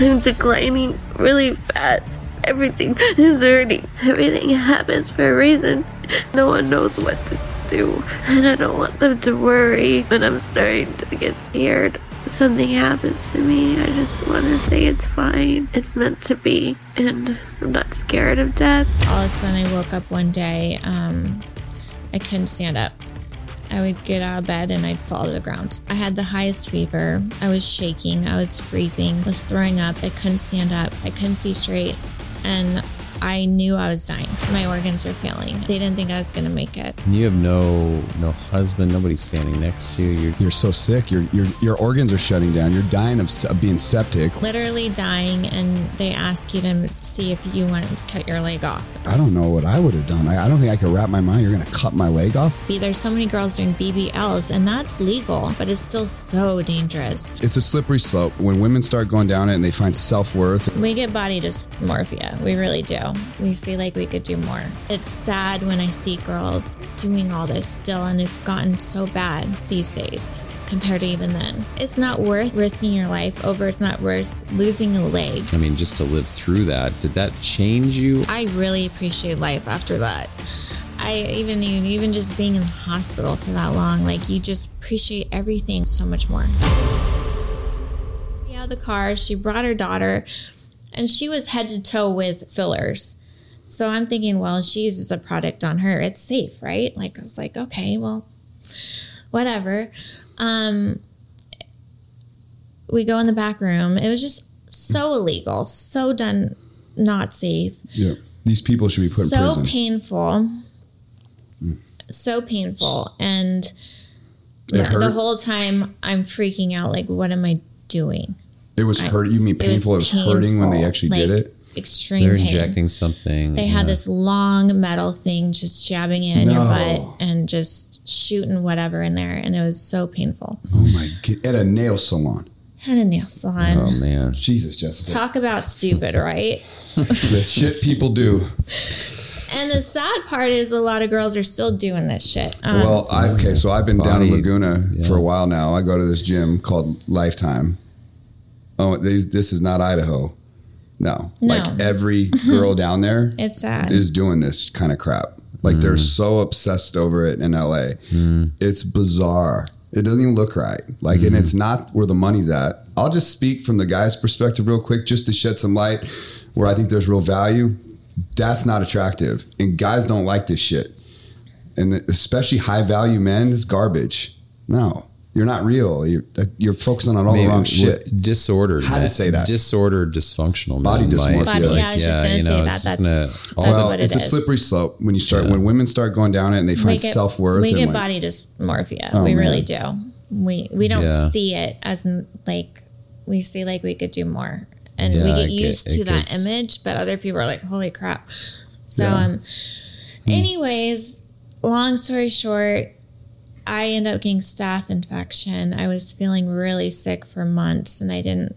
I'm declining really fast. Everything is hurting. Everything happens for a reason. No one knows what to do. And I don't want them to worry. And I'm starting to get scared. If something happens to me, I just want to say it's fine. It's meant to be. And I'm not scared of death. All of a sudden, I woke up one day. Um, I couldn't stand up. I would get out of bed and I'd fall to the ground. I had the highest fever. I was shaking. I was freezing. I was throwing up. I couldn't stand up. I couldn't see straight. And I knew I was dying. My organs were failing. They didn't think I was going to make it. And you have no no husband, Nobody's standing next to you. You're, You're so sick. Your your your organs are shutting down. You're dying of, of being septic. Literally dying, and they ask you to see if you want to cut your leg off. I don't know what I would have done. I, I don't think I could wrap my mind. You're gonna cut my leg off. Be- There's so many girls doing BBLs, and that's legal, but it's still so dangerous. It's a slippery slope. When women start going down it and they find self worth, We get body dysmorphia. We really do. We feel like we could do more. It's sad when I see girls doing all this still, and it's gotten so bad these days compared to even then. It's not worth risking your life over, it's not worth losing a leg. I mean, just to live through that, did that change you? I really appreciate life after that. I even even just being in the hospital for that long, like you just appreciate everything so much more. Out of the car, she brought her daughter, and she was head to toe with fillers. So I'm thinking, well, she uses a product on her, it's safe, right? Like I was like, okay, well, whatever. Um, we go in the back room. It was just so illegal, so done, not safe yeah, these people should be put in prison. so painful so painful and the whole time i'm freaking out like what am i doing It was I- hurt. You mean it was painful? It was, hurting when they painful, actually did it. extreme They're pain injecting something. they yeah. had this long metal thing just jabbing it in your butt and just shooting whatever in there and it was so painful Oh my! god! At a nail salon. had a nail salon Oh man. Jesus, Jessica. talk about stupid right the shit people do. and the sad part is a lot of girls are still doing this shit um, Well, I, okay, so I've been down in Laguna yeah. for a while now. I go to this gym called Lifetime. Oh, these, this is not Idaho. No, No. like every girl down there it's sad is doing this kind of crap. Like they're mm. so obsessed over it in LA. Mm. It's bizarre. It doesn't even look right. Like, and it's mm. not where the money's at. I'll just speak from the guy's perspective real quick, just to shed some light where I think there's real value. That's not attractive, and guys don't like this shit. And especially high value men is garbage. No, you're not real. You're you're focusing on all Maybe the wrong what- shit. Disordered. How to say that? Disordered, dysfunctional. Body men, dysmorphia. Body- yeah, I was just gonna say know, that. That's- gonna- that's well, what it it's a slippery slope when you start Yeah. when women start going down it and they find self worth. We and get like, body dysmorphia. Oh, we man. really do. We we don't Yeah. see it as like we see like we could do more, and we Yeah, get get- used it to that gets- image. But other people are like, "Holy crap!" So, Yeah. um, anyways, long story short, I ended up getting staph infection. I was feeling really sick for months, and I didn't.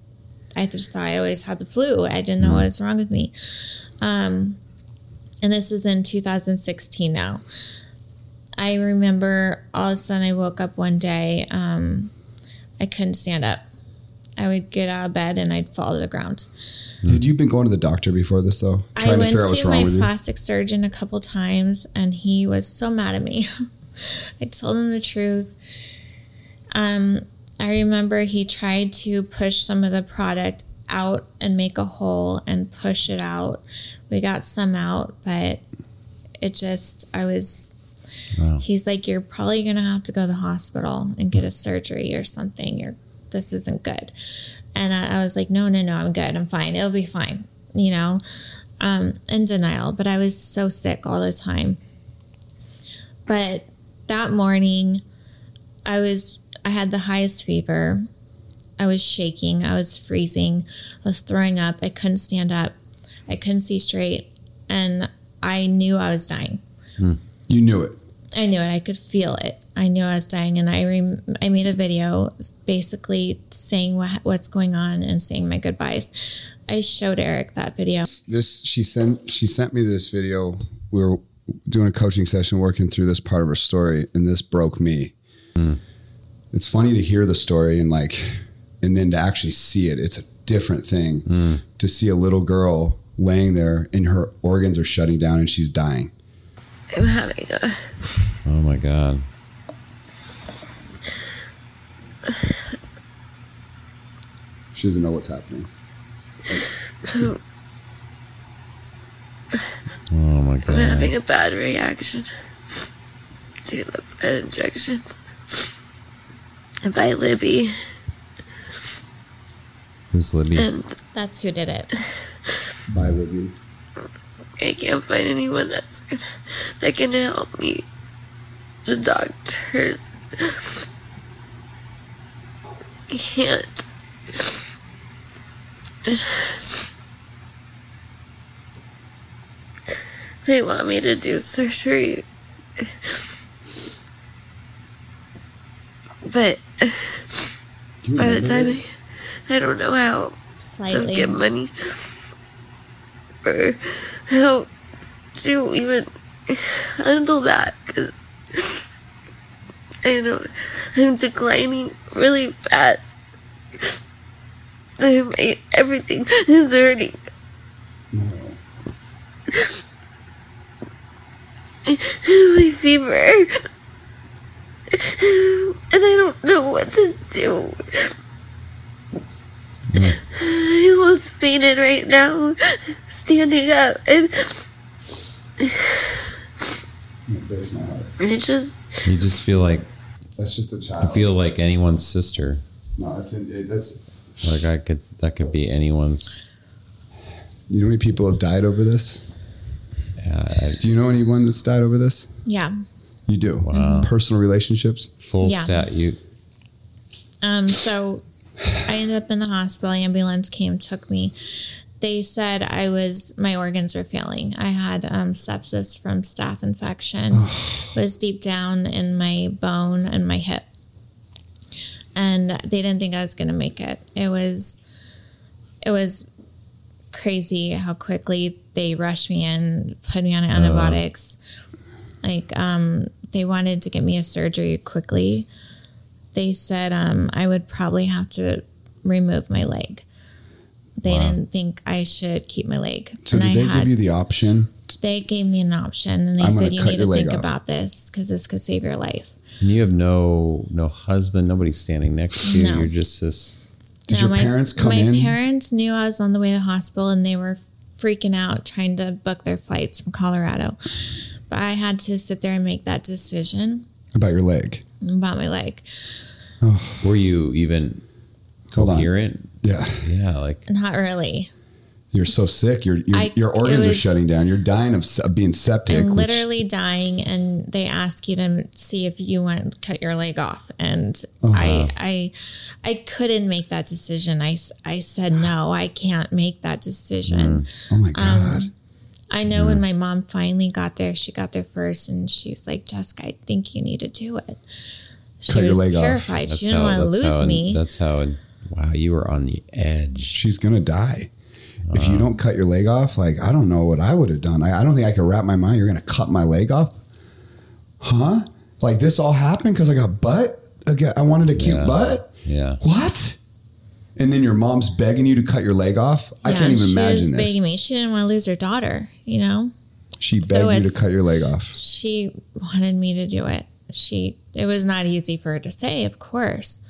I just thought I always had the flu. I didn't know what was wrong with me. Um, and this is in 2016 now. I remember all of a sudden I woke up one day. Um, I couldn't stand up. I would get out of bed and I'd fall to the ground. Had you been going to the doctor before this though? I went to my plastic surgeon a couple times and he was so mad at me. I told him the truth. Um, I remember he tried to push some of the product out and make a hole and push it out. We got some out, but it just, I was, Wow. he's like, you're probably going to have to go to the hospital and get a surgery or something. You're, this isn't good. And I, I was like, no, no, no, I'm good. I'm fine. It'll be fine. You know, um, in denial, but I was so sick all the time. But that morning, I was, I had the highest fever. I was shaking. I was freezing. I was throwing up. I couldn't stand up. I couldn't see straight. And I knew I was dying. Hmm. You knew it. I knew it. I could feel it. I knew I was dying, and I rem- I made a video basically saying what, what's going on and saying my goodbyes. I showed Eric that video. This she sent she sent me this video. We were doing a coaching session working through this part of her story and this broke me. It's funny to hear the story and like and then to actually see it. It's a different thing to see a little girl laying there and her organs are shutting down and she's dying. I'm having a Oh my god. She doesn't know what's happening. Oh. Oh my god. I'm having a bad reaction to the blood injections. By Libby Who's Libby? and That's who did it. Bye, Libby. I can't find anyone that's gonna, that can help me. The doctors can't. They want me to do surgery. But by the time? I, I don't know how to Slightly. get money or how to even handle that because I know I'm declining really fast. I'm, everything is hurting. My fever. And I don't know what to do. I almost fainted right now, standing up, and It breaks my heart. it just You just feel like That's just a you child. feel like anyone's sister. no, that's it, that's. Like I could that could be anyone's. You know how many people have died over this? Uh, Do you know anyone that's died over this? Yeah. You do. Wow. Personal relationships. full Yeah. stat. You Um, so I ended up in the hospital. Ambulance came, took me. They said I was my organs were failing. I had um, sepsis from staph infection. was deep down in my bone and my hip, and they didn't think I was going to make it. It was, it was crazy how quickly they rushed me in, put me on antibiotics. Like um, they wanted to get me a surgery quickly they said um, I would probably have to remove my leg. They Wow. didn't think I should keep my leg. So and did I they had, give you the option? they gave me an option and they I'm said you need to think off." about this because this could save your life. and you have no no husband. Nobody's standing next to you. No. You're just this. Did Now, your my, parents come my in? parents knew I was on the way to the hospital and they were freaking out trying to book their flights from Colorado. But I had to sit there and make that decision about your leg. about my leg. Were you even Hold on. coherent? Yeah. Yeah, like Not really. You're so sick. Your your, I- your organs it are shutting down. You're dying of, of being septic. I'm which- literally dying, and they ask you to see if you want to cut your leg off. And Oh, I, I, I couldn't make that decision. I I said no, I can't make that decision. oh my god. Um, I know when my mom finally got there, she got there first, and she's like, "Jessica, I think you need to do it." She Cut your was leg off. terrified. She didn't want to that's lose how. me. That's how. Wow, you were on the edge. She's gonna die. If you don't cut your leg off, like I don't know what I would have done. I, I don't think I could wrap my mind. You're gonna cut my leg off, huh? Like this all happened because I got butt. I, I wanted a cute Yeah. butt. Yeah. What? And then your mom's begging you to cut your leg off. I can't even she imagine was this. begging me. She didn't want to lose her daughter. You know. She begged So you to cut your leg off. she wanted me to do it. She it was not easy for her to say, of course.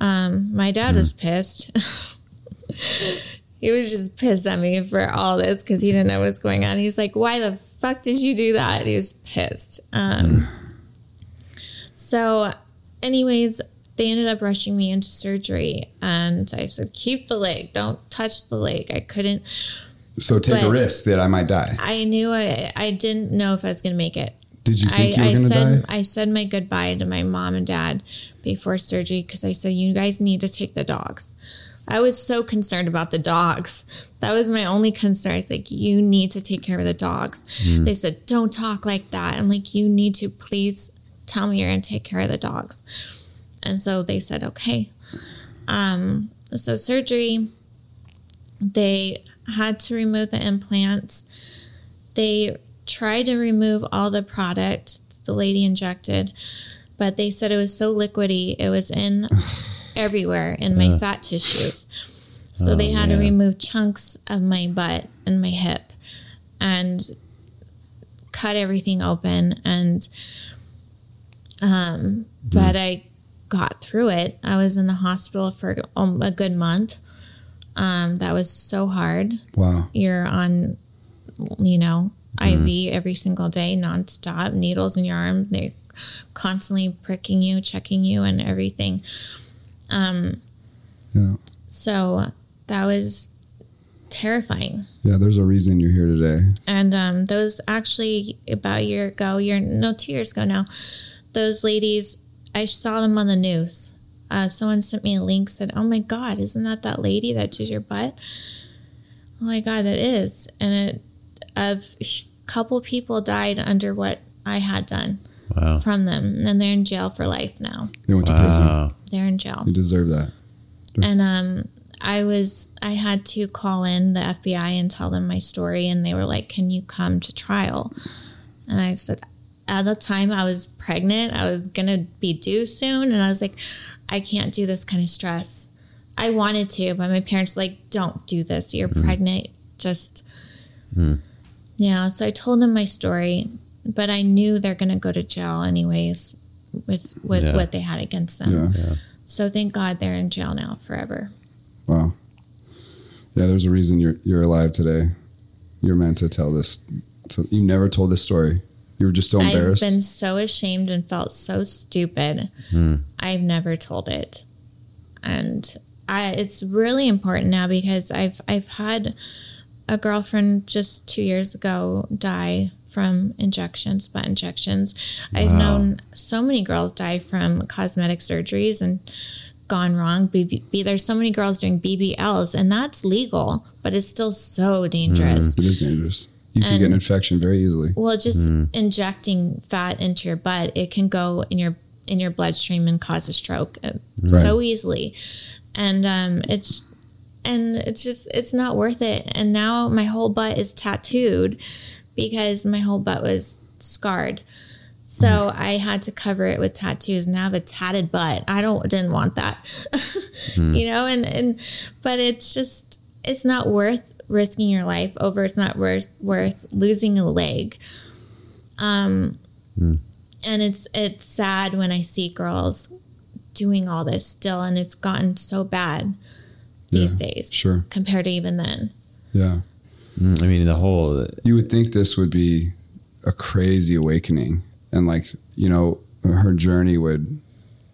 Um, my dad was pissed. he was just pissed at me for all this because he didn't know what's going on. He's like, "Why the fuck did you do that?" He was pissed. Um, So, anyways, they ended up rushing me into surgery, and I said, "Keep the leg. Don't touch the leg." I couldn't. So take a risk that I might die. I knew I. I didn't know if I was going to make it. Did you I, think you were I gonna said die? I said my goodbye to my mom and dad before surgery because I said you guys need to take the dogs. I was so concerned about the dogs. That was my only concern. It's like you need to take care of the dogs. They said don't talk like that. I'm like you need to please tell me you're going to take care of the dogs. And so they said okay. Um, so surgery. They had to remove the implants. They tried to remove all the product the lady injected, but they said it was so liquidy, it was in everywhere in my fat tissues. So Oh, they had to remove chunks of my butt and my hip and cut everything open and um but I got through it. I was in the hospital for a good month. Um that was so hard. Wow. You're on you know, IV every single day nonstop, needles in your arm. They're constantly pricking you, checking you and everything. Um Yeah. so that was terrifying. Yeah. There's a reason you're here today. And um, those actually about a year ago, year no two years ago now, those ladies, I saw them on the news. Uh, someone sent me a link, said, "Oh my God, isn't that that lady that did your butt?" Oh my God, that is. And it, a couple people died under what I had done Wow. from them, and they're in jail for life now. They went to prison. They're in jail. You deserve that. and um i was i had to call in the fbi and tell them my story and they were like can you come to trial and i said at the time i was pregnant i was gonna be due soon and i was like i can't do this kind of stress i wanted to but my parents were like don't do this you're pregnant just yeah so i told them my story but i knew they're gonna go to jail anyways with with Yeah. what they had against them Yeah. Yeah. so thank God they're in jail now forever. Wow. Yeah. There's a reason you're you're alive today. You're meant to tell this. To, you never told this story. You were just so embarrassed. I've been so ashamed and felt so stupid. Hmm. I've never told it. And I it's really important now because I've I've had a girlfriend just 2 years ago die from injections, butt injections. I've known so many girls die from cosmetic surgeries and gone wrong. BB, there's so many girls doing BBLs and that's legal, but it's still so dangerous. it is dangerous. You can get an infection very easily. Well, just injecting fat into your butt, it can go in your in your bloodstream and cause a stroke uh, so easily, and um, it's and it's just it's not worth it. And now my whole butt is tattooed because my whole butt was scarred. So I had to cover it with tattoos. Now I have a tatted butt. I don't didn't want that, you know. And and but it's just it's not worth risking your life over. It's not worth worth losing a leg. Um, and it's it's sad when I see girls doing all this still, and it's gotten so bad these days Sure. compared to even then. Yeah. Mm, I mean, the whole You would think this would be a crazy awakening, and like you know, her journey would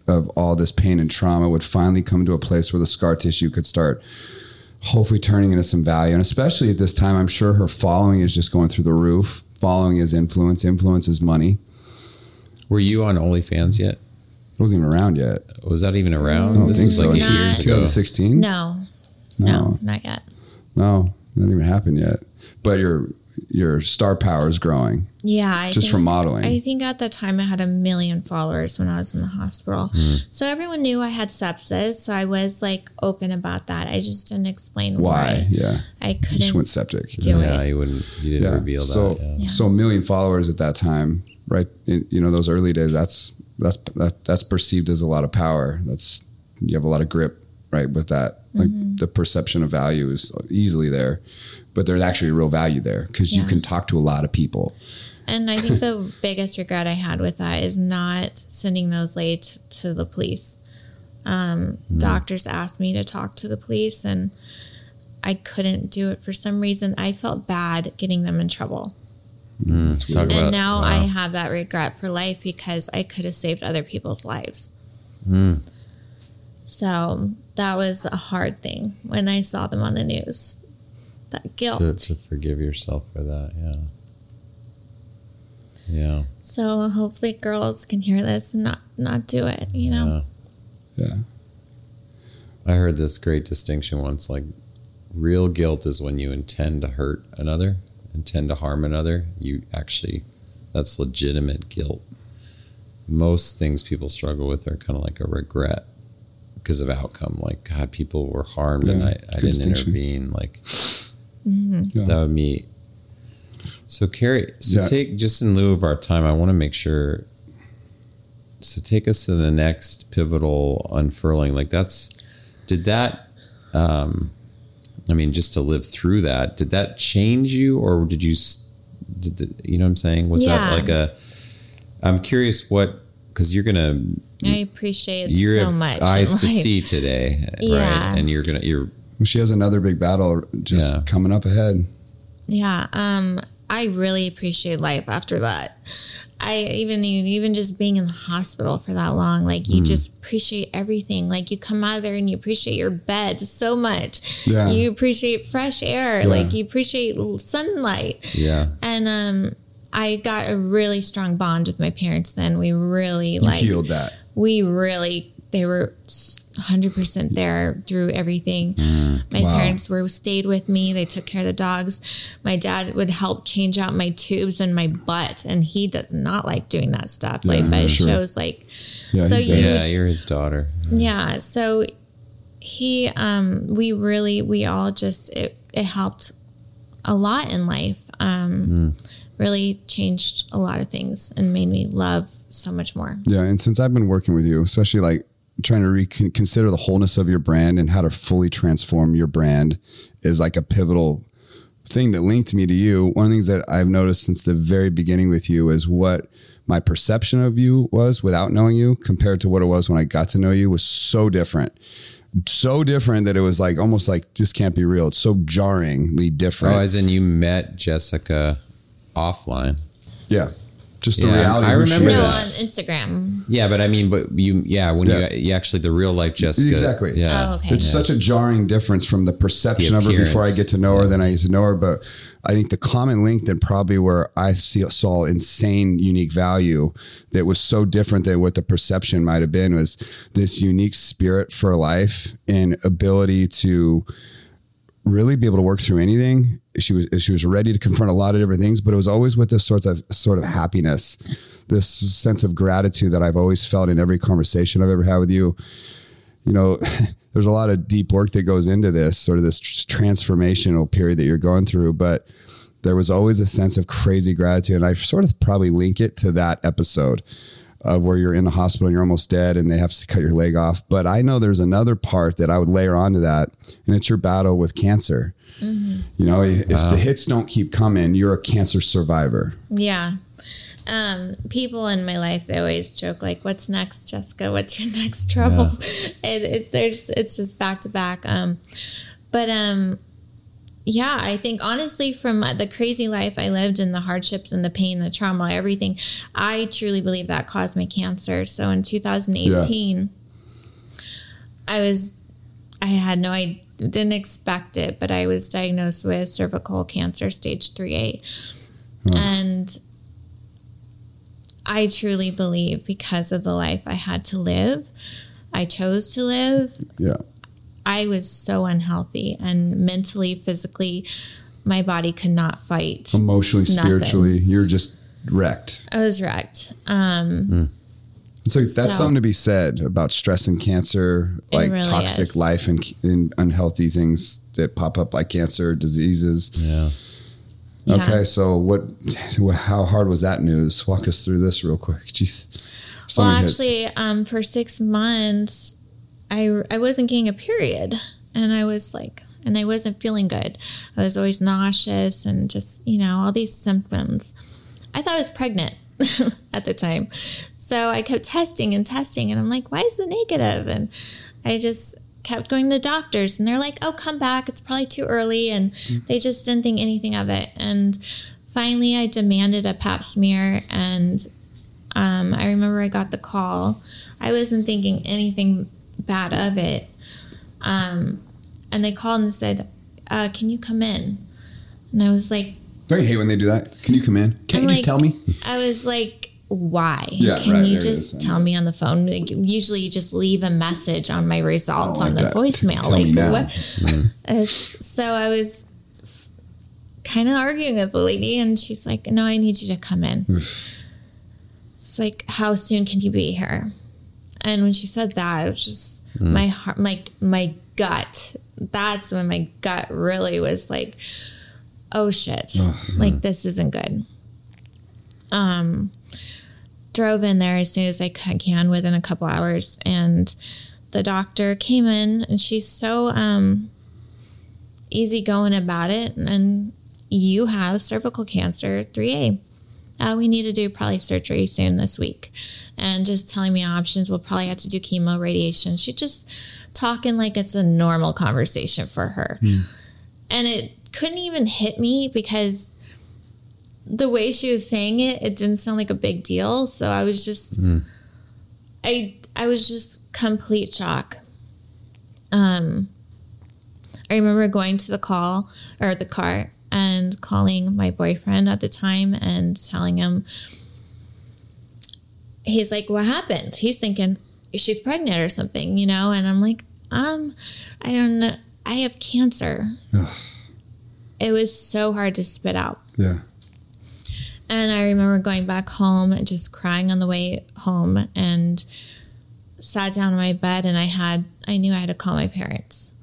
of all this pain and trauma would finally come to a place where the scar tissue could start hopefully turning into some value. And especially at this time, I'm sure her following is just going through the roof. Following is influence. Influence is money. Were you on OnlyFans yet? It wasn't even around yet. Was that even around? I don't this think was so. like Not- two years ago. 2016. No, no, not yet. No, that didn't even happen yet. But your your star power is growing Yeah, I just think, from modeling. I think at the time I had a million followers when I was in the hospital. Hmm. So everyone knew I had sepsis. So I was like open about that. I just didn't explain Why? why. Yeah, I you just couldn't went septic. do yeah, it. you wouldn't. You didn't Yeah. reveal so that. Yeah. Yeah. so a million followers at that time, right? In, you know those early days. That's that's that, that's perceived as a lot of power. That's you have a lot of grip, right? With that, like Mm-hmm. the perception of value is easily there, but there's actually real value there because you can talk to a lot of people. And I think the biggest regret I had with that is not sending those late to the police. Um, Doctors asked me to talk to the police, and I couldn't do it for some reason. I felt bad getting them in trouble. Mm, talk about and now wow. I have that regret for life because I could have saved other people's lives. Mm. So that was a hard thing when I saw them on the news. That guilt. to, to forgive yourself for that. Yeah. Yeah. So hopefully girls can hear this and not not do it, you know. Yeah. Yeah. I heard this great distinction once like real guilt is when you intend to hurt another, intend to harm another. You actually, that's legitimate guilt. Most things people struggle with are kind of like a regret because of outcome. Like, God, people were harmed and I, I didn't intervene. Like, hmm Yeah. that would be. So, Carrie, so Yeah. take just in lieu of our time, I want to make sure. So, take us to the next pivotal unfurling. Like, that's, did that, um, I mean, just to live through that, did that change you, or did you? Did the, you know what I'm saying? Was that like a? I'm curious what because you're gonna I appreciate you so have much. eyes to see today, Yeah. right? And you're gonna you're She has another big battle just Yeah. coming up ahead. Yeah, um, I really appreciate life after that. I even even just being in the hospital for that long, like Mm. you just appreciate everything. Like you come out of there and you appreciate your bed so much. Yeah. You appreciate fresh air. Yeah. Like you appreciate sunlight. yeah. And um, I got a really strong bond with my parents. Then we really You like healed that. we really they were 100% there through everything my Wow. parents were stayed with me they took care of the dogs my dad would help change out my tubes and my butt and he does not like doing that stuff like Yeah, but it sure. shows like Yeah, So you- Yeah, you're his daughter. yeah so he um we really we all just it, it helped a lot in life um really changed a lot of things and made me love so much more Yeah, and since I've been working with you, especially like trying to reconsider the wholeness of your brand and how to fully transform your brand is like a pivotal thing that linked me to you. One of the things that I've noticed since the very beginning with you is what my perception of you was without knowing you compared to what it was when I got to know you was so different. So different that it was like almost like this can't be real. It's so jarringly different. Oh, as in you met Jessica offline. yeah. Just the Yeah, reality. I of who she remember no on instagram Yeah, but I mean, but you, yeah, when Yeah. you, you actually the real life Jessica, Exactly. Yeah, Oh, okay. It's such a jarring difference from the perception The of her before I get to know her Yeah. than I used to know her. But I think the common link that probably where I see, saw insane unique value that was so different than what the perception might have been was this unique spirit for life and ability to really be able to work through anything. She was she was ready to confront a lot of different things, but it was always with this sort of sort of happiness, this sense of gratitude that I've always felt in every conversation I've ever had with you you know, there's a lot of deep work that goes into this sort of this transformational period that you're going through, but there was always a sense of crazy gratitude. And I sort of probably link it to that episode of where you're in the hospital and you're almost dead and they have to cut your leg off. But I know there's another part that I would layer onto that, and it's your battle with cancer. You know, if the hits don't keep coming, you're a cancer survivor. Yeah. Um, people in my life they always joke like, "What's next, Jessica? What's your next trouble?" It, it, there's it's just back to back. Um, but um, yeah, I think honestly, from the crazy life I lived and the hardships and the pain, the trauma, everything, I truly believe that caused my cancer. So in 2018, I was, I had no, I didn't expect it, but I was diagnosed with cervical cancer, stage 3A. And I truly believe because of the life I had to live, I chose to live. Yeah. I was so unhealthy and mentally, physically, my body could not fight. Emotionally, Nothing. spiritually, you're just wrecked. I was wrecked. Um, So that's So- something to be said about stress and cancer, like really toxic is. life and, and unhealthy things that pop up, like cancer, diseases. yeah. yeah. Okay, so what? How hard was that news? Walk us through this real quick. Jeez. So Well, actually, um, for six months, I I wasn't getting a period, and I was like, and I wasn't feeling good. I was always nauseous and just you know all these symptoms. I thought I was pregnant at the time, so I kept testing and testing, and I'm like, why is it negative? And I just kept going to doctors, and they're like, oh, come back. It's probably too early, and they just didn't think anything of it. And finally, I demanded a Pap smear, and um, I remember I got the call. I wasn't thinking anything bad of it. Um, and they called and said, uh, Can you come in? And I was like, Don't you hate when they do that? Can you come in? Can't I'm you just like- tell me? I was like, why? Yeah, Can right, you just tell me on the phone? Like, usually, you just leave a message on my results I on like the that. voicemail. Tell like, what? Uh, so I was kind of arguing with the lady, and she's like, "No, I need you to come in." it's like, "How soon can you be here?" And when she said that, it was just my heart, like my gut. That's when my gut really was like, "Oh shit! Like this isn't good." Um, drove in there as soon as I can within a couple hours, and the doctor came in, and she's so um easy going about it. And you have cervical cancer 3A. Uh, we need to do probably surgery soon this week. And just telling me options. We'll probably have to do chemo, radiation. She just talking like it's a normal conversation for her. And it couldn't even hit me because the way she was saying it, it didn't sound like a big deal. So I was just, I, I was just complete shock. Um, I remember going to the call or the car and calling my boyfriend at the time and telling him, he's like, what happened? He's thinking she's pregnant or something, you know? And I'm like, um, I don't know. I have cancer. Ugh. It was so hard to spit out. Yeah. And I remember going back home and just crying on the way home and sat down on my bed and I had I knew I had to call my parents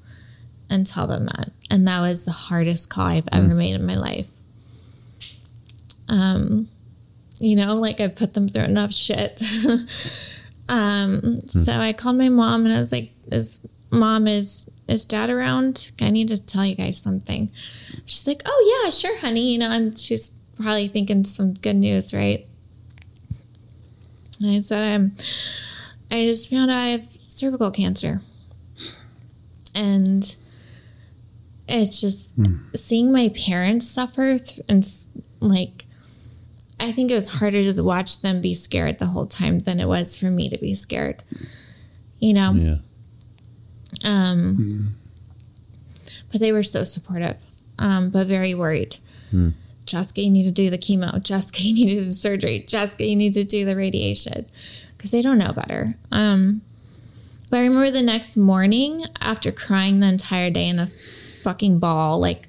and tell them that. And that was the hardest call I've ever made in my life. Um you know, like I put them through enough shit. um so I called my mom and I was like, Is mom is is dad around? I need to tell you guys something. She's like, Oh yeah, sure, honey, you know, and she's probably thinking some good news, right? And I said, I'm, I just found out I have cervical cancer. And it's just seeing my parents suffer th- and like, I think it was harder to watch them be scared the whole time than it was for me to be scared. You know? Yeah. Um, but they were so supportive, um, but very worried. Hmm. Jessica, you need to do the chemo. Jessica, you need to do the surgery. Jessica, you need to do the radiation because they don't know better. Um, but I remember the next morning after crying the entire day in a fucking ball, like,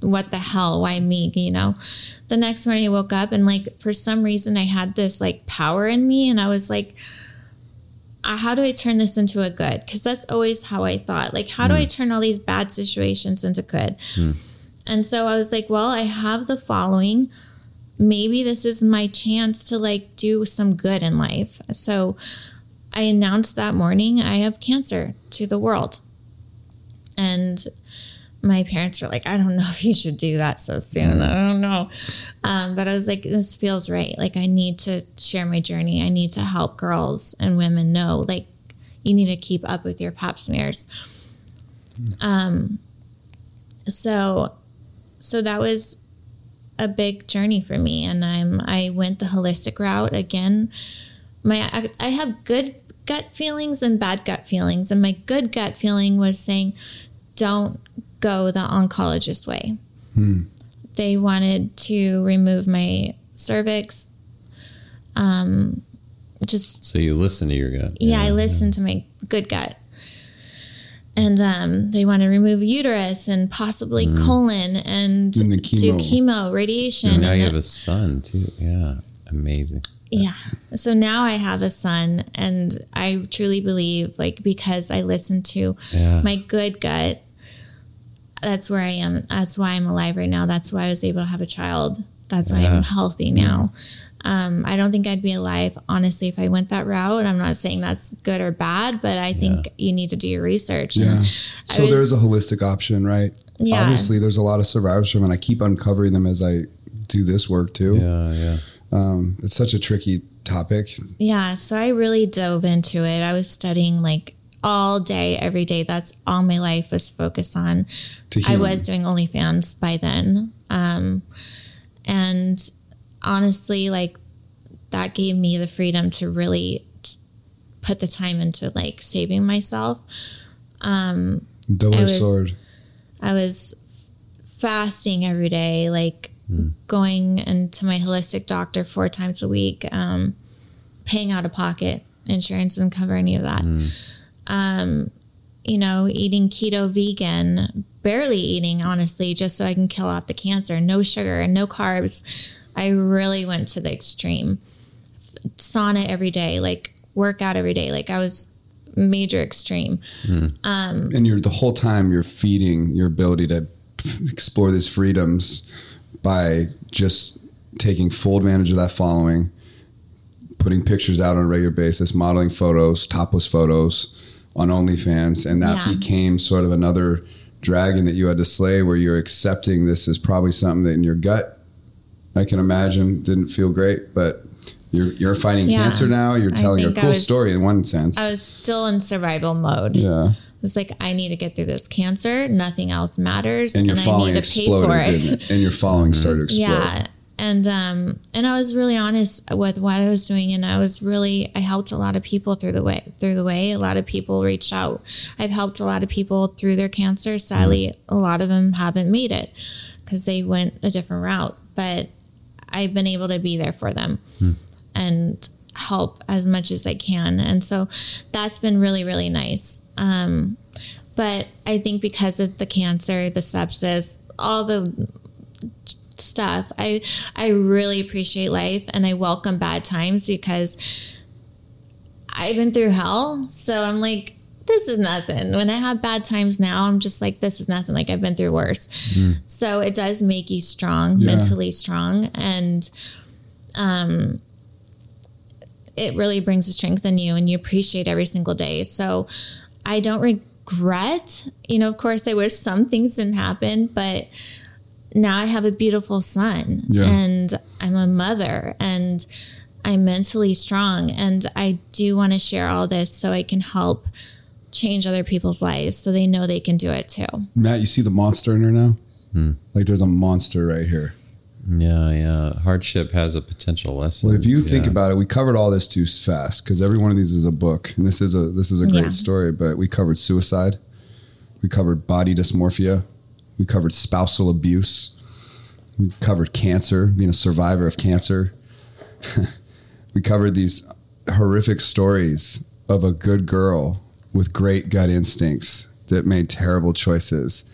what the hell? Why me? You know? The next morning I woke up and, like, for some reason I had this, like, power in me. And I was like, uh, how do I turn this into a good? Because that's always how I thought. Like, how do I turn all these bad situations into good? And so I was like, well, I have the following. Maybe this is my chance to like do some good in life. So I announced that morning I have cancer to the world. And my parents were like, I don't know if you should do that so soon. I don't know. Um, but I was like, this feels right. Like, I need to share my journey. I need to help girls and women know, like, you need to keep up with your pap smears. Um, so, so that was a big journey for me. And I'm, I went the holistic route again. My, I, I have good gut feelings and bad gut feelings. And my good gut feeling was saying, don't go the oncologist way. They wanted to remove my cervix. Um, just So you listen to your gut. yeah, I listened to my good gut. And um, they want to remove uterus and possibly colon and, And the do chemo. chemo, radiation. And now and you the- have a son too. Yeah. Amazing. Yeah. So now I have a son, and I truly believe, like, because I listened to Yeah. my good gut, that's where I am. That's why I'm alive right now. That's why I was able to have a child. That's why Yeah. I'm healthy now. Um, I don't think I'd be alive, honestly, if I went that route. I'm not saying that's good or bad, but I think you need to do your research. Yeah. So was- there's a holistic option, right? Yeah. Obviously, there's a lot of survivors from, and I keep uncovering them as I do this work too. Yeah. Yeah. Um, it's such a tricky topic. Yeah, so I really dove into it. I was studying like all day, every day. That's all my life was focused on. I was doing OnlyFans by then. Um, and honestly, like that gave me the freedom to really put the time into like saving myself. Um, double I was- sword. I was fasting every day, like going into my holistic doctor four times a week, um, paying out of pocket. Insurance didn't cover any of that. Um, you know, eating keto vegan, barely eating, honestly, just so I can kill off the cancer. No sugar and no carbs. I really went to the extreme. Sauna every day, like workout every day. Like I was major extreme. Um, and you're the whole time you're feeding your ability to explore these freedoms by just taking full advantage of that following putting pictures out on a regular basis modeling photos topless photos on onlyfans and that Yeah. became sort of another dragon that you had to slay where you're accepting this is probably something that in your gut I can imagine didn't feel great, but you're you're fighting Yeah. cancer now. You're telling a cool was- story in one sense. I was still in survival mode. yeah, It's like, I need to get through this cancer. Nothing else matters, and and, I need to pay for it. it? And your following started to explode. Yeah. And um and I was really honest with what I was doing and I was really I helped a lot of people through the way through the way. A lot of people reached out. I've helped a lot of people through their cancer. Sadly, a lot of them haven't made it because they went a different route. But I've been able to be there for them and help as much as I can. And so that's been really, really nice. Um, but I think because of the cancer, the sepsis, all the stuff, I I really appreciate life and I welcome bad times because I've been through hell. So I'm like, this is nothing. When I have bad times now, I'm just like, this is nothing. Like I've been through worse. So it does make you strong, Yeah. mentally strong, and um, it really brings the strength in you, and you appreciate every single day. So I don't regret. You know, of course, I wish some things didn't happen, but now I have a beautiful son, Yeah. and I'm a mother, and I'm mentally strong, and I do want to share all this so I can help change other people's lives so they know they can do it too. Matt, you see the monster in her now? Hmm. Like there's a monster right here. Yeah, yeah. Hardship has a potential lesson. Well, if you think about it, we covered all this too fast because every one of these is a book, and this is a this is a great Yeah. story. But we covered suicide, we covered body dysmorphia, we covered spousal abuse, we covered cancer, being a survivor of cancer. we covered these horrific stories of a good girl with great gut instincts that made terrible choices.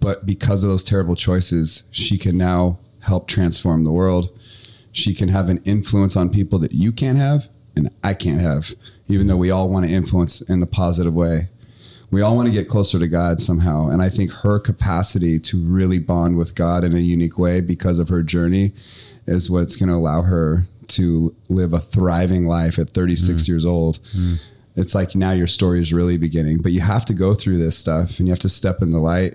But because of those terrible choices, she can now help transform the world. She can have an influence on people that you can't have and I can't have, even though we all want to influence in the positive way. We all want to get closer to God somehow. And I think her capacity to really bond with God in a unique way because of her journey is what's going to allow her to live a thriving life at 36 mm. years old. Mm. It's like now your story is really beginning, but you have to go through this stuff and you have to step in the light,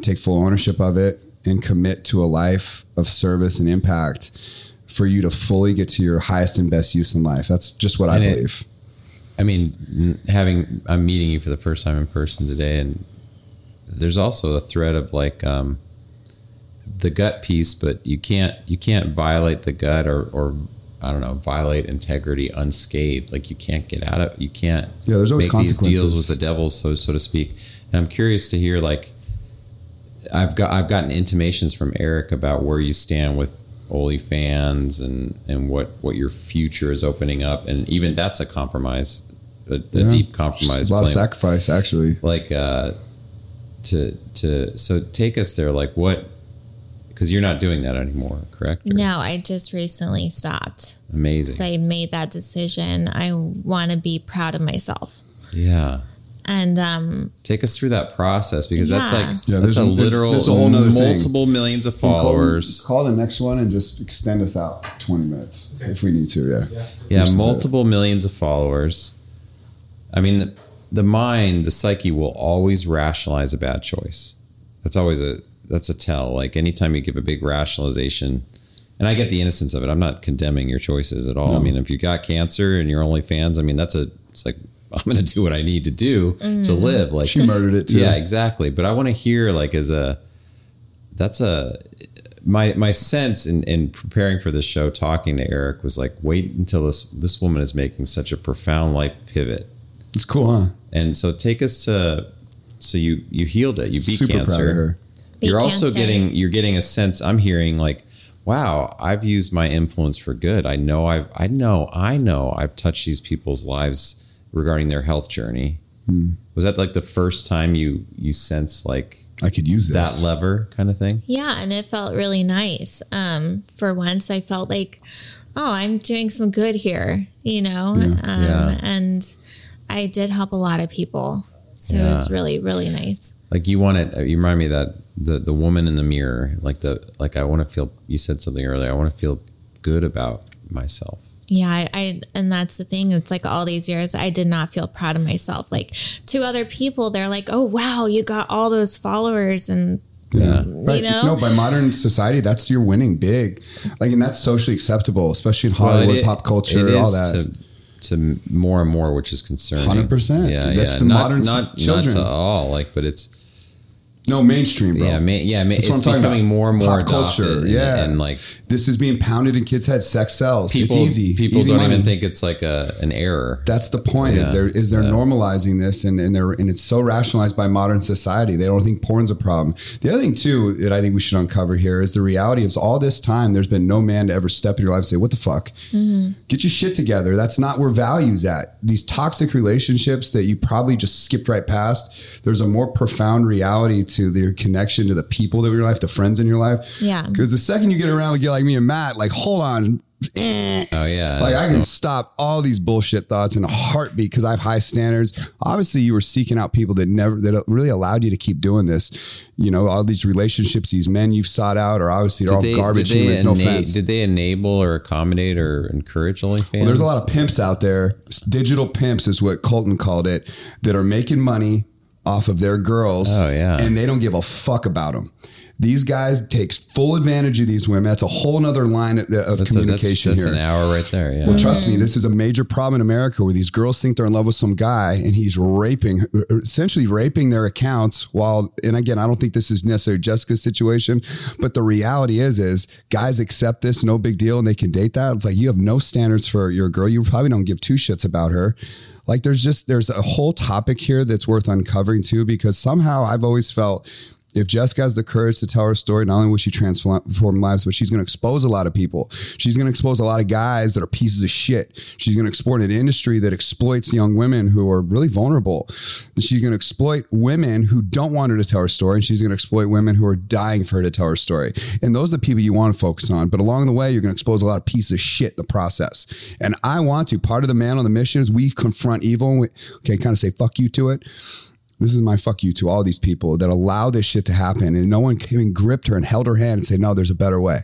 take full ownership of it, and commit to a life of service and impact for you to fully get to your highest and best use in life. That's just what I it- believe. I mean, having I'm meeting you for the first time in person today, and there's also a thread of like um, the gut piece, but you can't you can't violate the gut or or I don't know violate integrity unscathed. Like you can't get out of you can't Yeah, there's always make these deals with the devil, so so to speak. And I'm curious to hear like I've got I've gotten intimations from Eric about where you stand with OnlyFans and and what what your future is opening up, and even that's a compromise, a, a deep compromise. It's a lot of sacrifice, actually. like uh, to to so take us there. Like what? Because you're not doing that anymore, correct? Or- No, I just recently stopped. Amazing. So I made that decision. I want to be proud of myself. yeah. And um, Take us through that process because that's like Yeah, that's there's a a- literal there's a whole nother thing. multiple millions of followers. Call, the next one and just extend us out 20 minutes if we need to. Yeah. Yeah, Which is multiple millions of followers. I mean, the, the mind, the psyche will always rationalize a bad choice. That's always a that's a tell. Like anytime you give a big rationalization, and I get the innocence of it. I'm not condemning your choices at all. I mean, if you got cancer and you're only fans, I mean, that's a it's like I'm going to do what I need to do to mm. live. Like She murdered it too. yeah, exactly. But I want to hear like as a that's a my my sense in, in preparing for this show, talking to Eric was like, wait until this this woman is making such a profound life pivot. It's cool, huh? And so take us to so you you healed it, you beat Super proud of cancer. her. beat You're also cancer. getting you're getting a sense. I'm hearing like, wow, I've used my influence for good. I know I've I know I know I've touched these people's lives regarding their health journey. Hmm. Was that like the first time you you sense like I could use that lever kind of thing? Yeah, and it felt really nice. Um, for once, I felt like, oh, I'm doing some good here, you know? Yeah. Um, Yeah. And I did help a lot of people. So it was really, really nice. Like you want it. You remind me that the the woman in the mirror. Like the like I want to feel. You said something earlier. I want to feel good about myself. Yeah, I, I and that's the thing. It's like all these years, I did not feel proud of myself. Like to other people, they're like, "Oh wow, you got all those followers," and Yeah. Right. you know, No, by modern society, that's you're winning big. Like, and that's socially acceptable, especially in Hollywood, Well, it- pop culture, it all that. To, to more and more, which is concerning. 100%. Yeah, That's yeah. the not, modern not, children. Not to all, like, but it's no mainstream, bro. yeah, ma- yeah. Ma- it's becoming about. more and more Pop culture, adopted, yeah. and, and like This is being pounded in kids' heads. Sex sells. people, it's easy. people Easy don't money. even think it's like a an error. That's the point. Is Yeah. they're is they're Yeah. normalizing this, and and they're and it's so rationalized by modern society. They don't think porn's a problem. The other thing too that I think we should uncover here is the reality of all this time. There's been no man to ever step in your life and say, "What the fuck? Mm-hmm. Get your shit together." That's not where values at. These toxic relationships that you probably just skipped right past. There's a more profound reality to their connection to the people of your life, the friends in your life. Yeah. Because the second you get around a guy like me and Matt, like, hold on. Oh yeah, like I can stop all these bullshit thoughts in a heartbeat because I have high standards. Obviously, you were seeking out people that never that really allowed you to keep doing this. You know, all these relationships, these men you've sought out are obviously all garbage did they humans. No offense. Did they enable or accommodate or encourage OnlyFans? Well, there's a lot of pimps out there. Digital pimps is what Colton called it, that are making money off of their girls. Oh, yeah. and they don't give a fuck about them. These guys takes full advantage of these women. That's a whole nother line of, of That's, a, that's, communication that's here. an hour right there. Yeah. Well, trust me, this is a major problem in America where these girls think they're in love with some guy and he's raping, essentially raping their accounts. While, and again, I don't think this is necessarily Jessica's situation, but the reality is, is guys accept this, no big deal, and they can date that. It's like you have no standards for your girl. You probably don't give two shits about her. Like there's just there's a whole topic here that's worth uncovering too, because somehow I've always felt if Jessica has the courage to tell her story, not only will she transform lives, but she's going to expose a lot of people. She's going to expose a lot of guys that are pieces of shit. She's going to exploit an industry that exploits young women who are really vulnerable. She's going to exploit women who don't want her to tell her story, and she's going to exploit women who are dying for her to tell her story. And those are the people you want to focus on. But along the way, you're going to expose a lot of pieces of shit in the process. And I want to. Part of the man on the mission is we confront evil. And we, okay, kind of say fuck you to it this is my fuck you to all these people that allow this shit to happen and no one came and gripped her and held her hand and said no there's a better way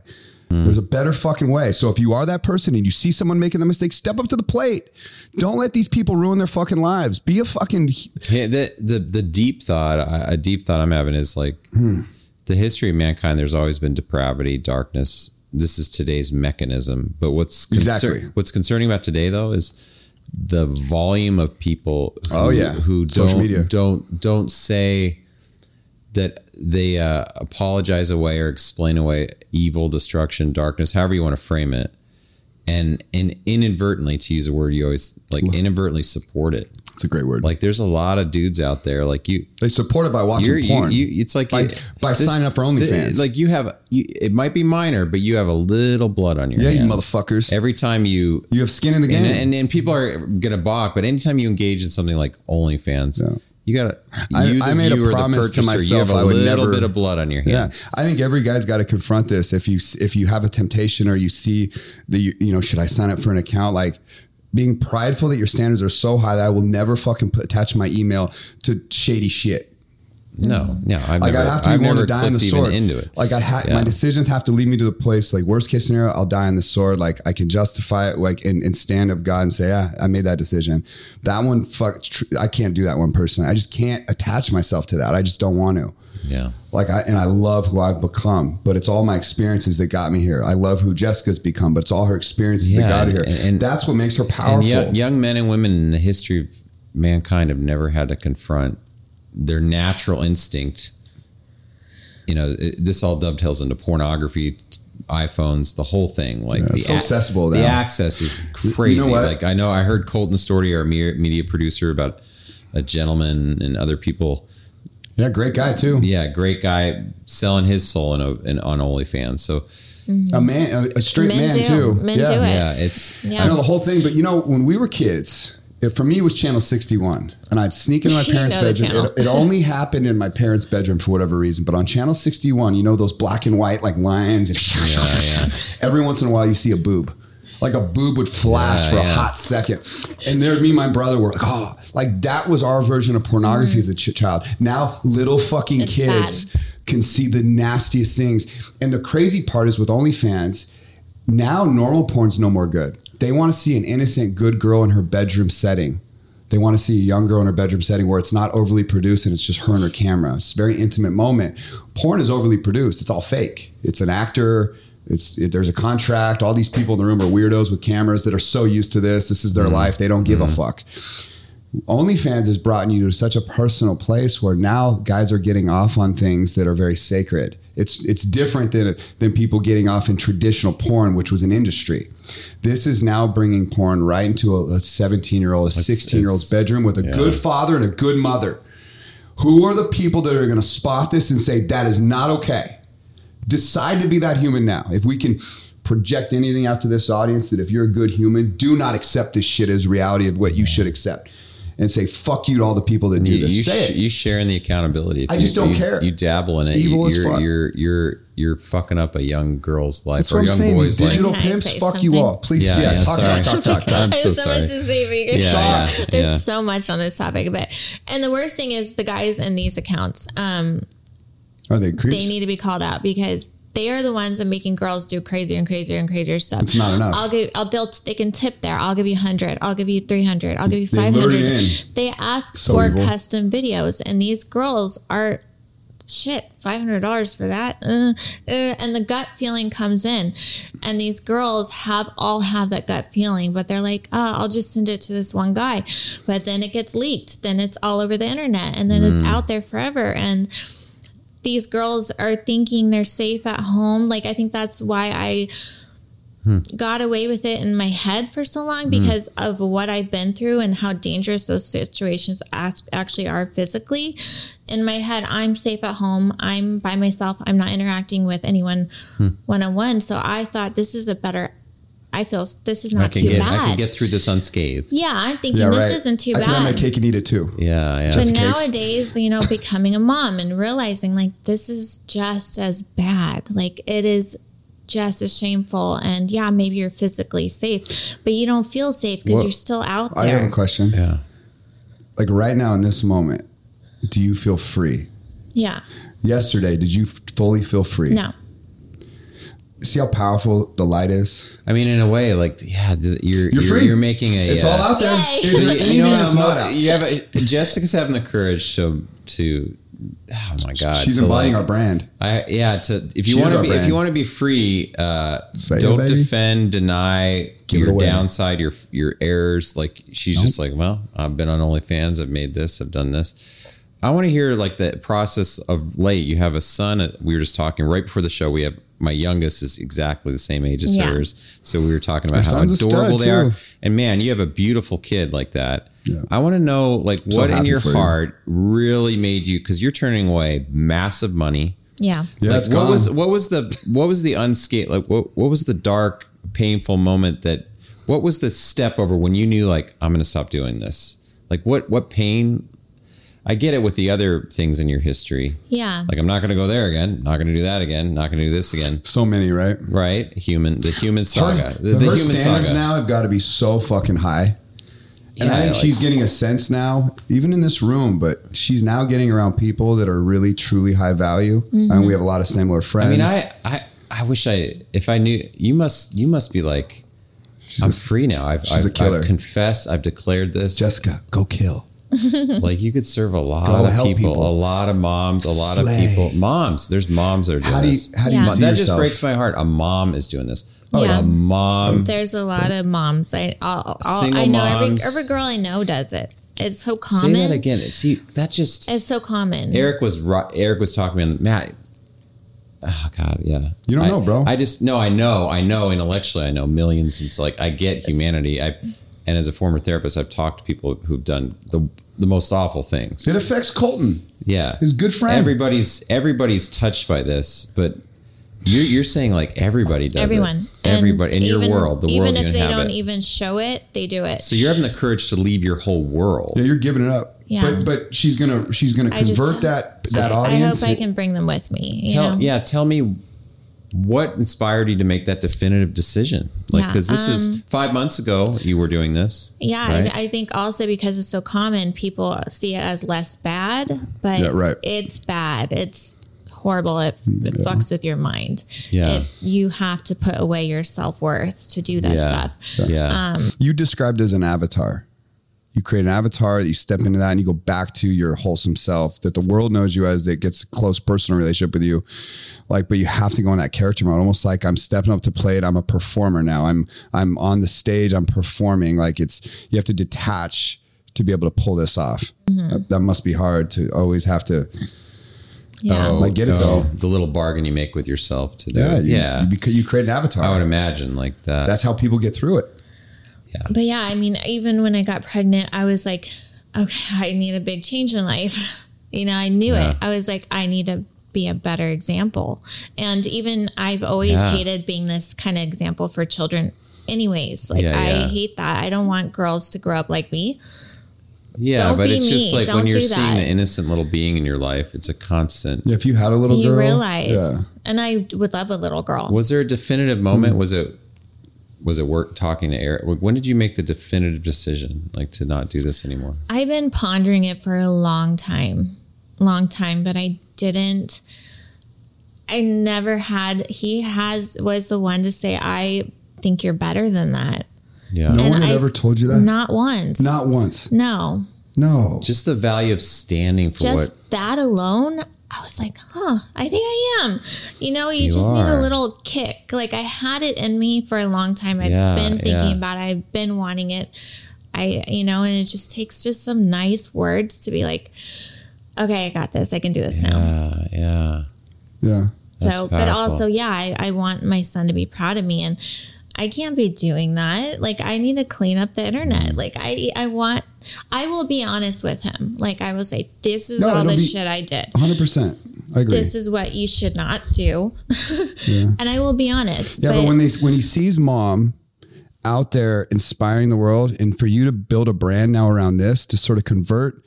there's a better fucking way so if you are that person and you see someone making the mistake step up to the plate don't let these people ruin their fucking lives be a fucking Yeah, the, the the deep thought, a deep thought I'm having is like Hmm. the history of mankind. There's always been depravity, darkness. This is today's mechanism. But what's concer- Exactly. what's concerning about today though is the volume of people. Who, Oh, yeah. who don't don't don't say that they uh, apologize away or explain away evil, destruction, darkness, however you want to frame it, and and inadvertently, to use a word you always like, inadvertently support it. It's a great word Like there's a lot of dudes out there like you they support it by watching you're, you, porn you, it's like By- you- by signing up for OnlyFans. Like you have, you, it might be minor, but you have a little blood on your Yeah, you hands. motherfuckers. Every time you, you have skin in the game and, and and people are gonna balk, but anytime you engage in something like OnlyFans, Yeah. you gotta. I- You, made a promise to myself You have a I would little never- bit of blood on your Yeah, hands. I think every guy's got to confront this. If you if you have a temptation or you see the you, you know should I sign up for an account like being prideful that your standards are so high that I will never fucking put, attach my email to shady shit. No, no, I've Like never, I have to I've be willing to die on the sword. into it. Like I ha- Yeah. my decisions have to lead me to the place. Like worst case scenario, I'll die on the sword. Like I can justify it, like and, and stand up God and say, yeah, I made that decision. That one, fuck, tr- I can't do that one person. I just can't attach myself to that. I just don't want to. Yeah, Like I and I love who I've become, but it's all my experiences that got me here. I love who Jessica's become, but it's all her experiences that Yeah, got her here. and- and- That's what makes her powerful. young, young men and women in the history of mankind have never had to confront their natural instinct. You know, it, this all dovetails into pornography, t- iPhones, the whole thing. Like Yeah, the so accessible The access is You know crazy. what? Like I know I heard Colton Story, our media producer, about a gentleman and other people. Yeah, great guy too. Yeah, great guy selling his soul in, a, in on OnlyFans. So mm-hmm. A man, a, a straight Men man do. too. Men yeah. do it. yeah, it's Yeah. I know the whole thing, but you know, when we were kids, it, for me, it was Channel 61. And I'd sneak into my You parents' know bedroom. It, it only happened in my parents' bedroom for whatever reason. But on Channel 61, you know, those black and white, like lines. And Every once in a while, you see a boob. Like a boob would flash Yeah, for a hot second. And there, me and my brother were like, oh, like that was our version of pornography mm-hmm. as a ch- child. Now, little fucking It's kids can see the nastiest things. And the crazy part is with OnlyFans, now normal porn's no more good. They want to see an innocent, good girl in her bedroom setting. They want to see a young girl in her bedroom setting where it's not overly produced and it's just her and her camera. It's a very intimate moment. Porn is overly produced. It's all fake. It's an actor. It's it, there's a contract. All these people in the room are weirdos with cameras that are so used to this. This is their mm-hmm. life. They don't give a mm-hmm. fuck. OnlyFans has brought you to such a personal place where now guys are getting off on things that are very sacred. It's it's different than than people getting off in traditional porn, which was an industry. This is now bringing porn right into a 17 year old, a 16 year old's bedroom with a yeah. good father and a good mother. Who are the people that are going to spot this and say that is not okay? Decide to be that human now. If we can project anything out to this audience, that if you're a good human, do not accept this shit as reality of what you should accept, and say fuck you to all the people that do you, this. you, say sh- it. you sharing the accountability. If I you- just don't you- care. You dabble in It's it. evil as you're, fuck. you're you're you're fucking up a young girl's life That's or what a I'm young saying. boy's These life. digital Can pimps, say fuck you all. Please, Yeah, yeah, yeah, talk, sorry. talk, talk, talk, talk. I'm so There's so sorry. much to say, but Yeah, yeah, There's yeah. so much on this topic, but and the worst thing is the guys in these accounts. Um, Are they creeps? they need to be called out because they are the ones that making girls do crazier and crazier and crazier stuff. It's not enough. I'll give. I'll build. They can tip there. I'll give you hundred. I'll give you three hundred. I'll give you They five lure hundred. you in. They ask So for evil. custom videos, and these girls are shit. Five hundred dollars for that, uh, uh, and the gut feeling comes in, and these girls have all have that gut feeling, but they're like, oh, I'll just send it to this one guy, but then it gets leaked, then it's all over the internet, and then Mm. it's out there forever, and these girls are thinking they're safe at home. Like I think that's why I hmm. got away with it in my head for so long hmm. because of what I've been through and how dangerous those situations actually are physically. In my head, I'm safe at home. I'm by myself. I'm not interacting with anyone one on one. So I thought this is a better. I feel this is not too get bad. I can get through this unscathed. yeah, I'm thinking yeah, this right. isn't too I bad. can have my cake and eat it too. Yeah, yeah. But Just cakes. nowadays, you know, becoming a mom and realizing like this is just as bad. Like it is just as shameful. And yeah, maybe you're physically safe, but you don't feel safe because Well, you're still out there. I have a question. yeah. Like right now in this moment, do you feel free? yeah. Yesterday, did you f- fully feel free? No. See how powerful the light is? I mean, in a way, like yeah, the, you're You're you're, you're making a. It's uh, all out there. Yay. Is there you anything know, that's I'm- not out? you have a, Jessica's having the courage to to. Oh my god, She's to embodying like- our brand. I yeah. To if you want to our be if you want to be free, uh, Say don't baby. defend, deny Give your downside, your your errors. Like she's just like, well, I've been on OnlyFans, I've made this, I've done this. I want to hear like the process of late. You have a son. uh, We were just talking right before the show. We have my youngest is exactly the same age as Yeah. hers. So we were talking about Her how son's a stud, adorable they are. And man, you have a beautiful kid like that. Yeah. I want to know like So what in your for you. heart really made you because you're turning away massive money. Yeah. Yeah, like, what gone. was what was the what was the unscathed like what what was the dark painful moment that what was the step over when you knew like I'm going to stop doing this like what what pain I get it with the other things in your history Yeah. like I'm not going to go there again not going to do that again not going to do this again so many, right? right human the human saga Her, the, the her human standards saga now have got to be so fucking high. And I think like- she's getting a sense now, even in this room, but she's now getting around people that are really truly high value. Mm-hmm. And we have a lot of similar friends. I mean I I I wish I if I knew you must you must be like she's I'm a, free now I've she's I've, a killer. I've confessed I've declared this Jessica, go kill. like you could serve a lot Go of help people, people. a lot of moms, a lot Slay. of people. Moms, there's moms that are doing How do you, this. how do you Yeah. see that yourself? just breaks my heart. A mom is doing this. Oh, yeah. A mom. There's a lot of moms. I I'll, I'll, Single I know every moms. every girl I know does it. It's so common. Say common. that again. See, that just It's so common. Eric was ru- Eric was talking to me. on Matt. Oh God, yeah. You don't I- know, bro. I just no. I know. I know intellectually. I know millions. It's like I get humanity. I and as a former therapist, I've talked to people who've done the the most awful things. it affects Colton, Yeah, his good friend. everybody's everybody's touched by this, but you're, you're saying like everybody does Everyone. it. Everybody in And your world, the even world you if they don't even show it, they do it. so you're having the courage to leave your whole world. yeah, you're giving it up. Yeah. But but she's gonna she's gonna I just- convert that that I, audience. I hope I can bring them with me. You Tell know? yeah, tell me what inspired you to make that definitive decision? Like Yeah, because this is um, five months ago you were doing this. Yeah, right? I, I think also because it's so common, people see it as less bad, but Yeah, right. it's bad. It's horrible. It, it fucks with your mind. Yeah. It, you have to put away your self worth to do this yeah. stuff. Yeah. Um, You described as an avatar. You create an avatar that you step into that and you go back to your wholesome self that the world knows you as that gets a close personal relationship with you. Like, but you have to go in that character mode, almost like I'm stepping up to play it. I'm a performer now. I'm I'm on the stage. I'm performing. Like it's you have to detach to be able to pull this off. Mm-hmm. That, that must be hard to always have to. yeah. Um, oh, I get it, oh, though. The little bargain you make with yourself to do Yeah, it. you, yeah. Because you create an avatar. I would imagine like that. That's how people get through it. But yeah, I mean, even when I got pregnant, I was like, okay, I need a big change in life. you know, I knew Yeah. it. I was like, I need to be a better example. And even I've always Yeah. hated being this kind of example for children, anyways. Like, Yeah, I yeah. hate that. I don't want girls to grow up like me. yeah, don't but be it's just me. like Don't when you're do seeing that. the innocent little being in your life, it's a constant. If you had a little you girl, realize. yeah. And I would love a little girl. Was there a definitive moment? Mm. Was it was it work talking to Eric? When did you make the definitive decision, like to not do this anymore? I've been pondering it for a long time, long time, but I didn't. I never had. He has was the one to say, "I think you're better than that." Yeah. No And one had I- ever told you that? Not once. Not once. No. No. Just the value of standing for Just what that alone, I was like, "Huh, I think I am." You know, you, You just need a little kick. Like I had it in me for a long time. I've Yeah, been thinking yeah. about it. I've been wanting it. I, you know, and it just takes just some nice words to be like, "Okay, I got this. I can do this now." Yeah, yeah. yeah. So, but also, yeah, I, I want my son to be proud of me, and I can't be doing that. Like, I need to clean up the Mm. internet. Like, I, I want, I will be honest with him. Like, I will say, this is No, all the shit I did. 100%. I agree. This is what you should not do, yeah. and I will be honest. Yeah, but, when they when he sees mom out there inspiring the world, and for you to build a brand now around this to sort of convert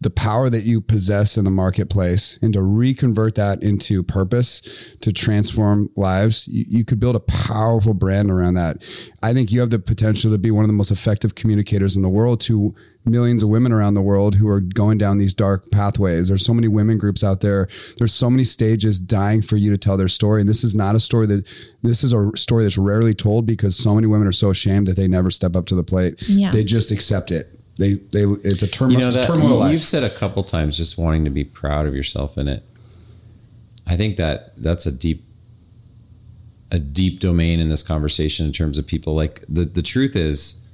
the power that you possess in the marketplace and to reconvert that into purpose to transform lives, you, you could build a powerful brand around that. I think you have the potential to be one of the most effective communicators in the world to millions of women around the world who are going down these dark pathways. There's so many women groups out there. There's so many stages dying for you to tell their story. And this is not a story that this is a story that's rarely told because so many women are so ashamed that they never step up to the plate. Yeah. They just accept it. They they it's a turmoil. you know that turmoil life. you've said a couple times just wanting to be proud of yourself in it i think that that's a deep a deep domain in this conversation in terms of people like the the truth is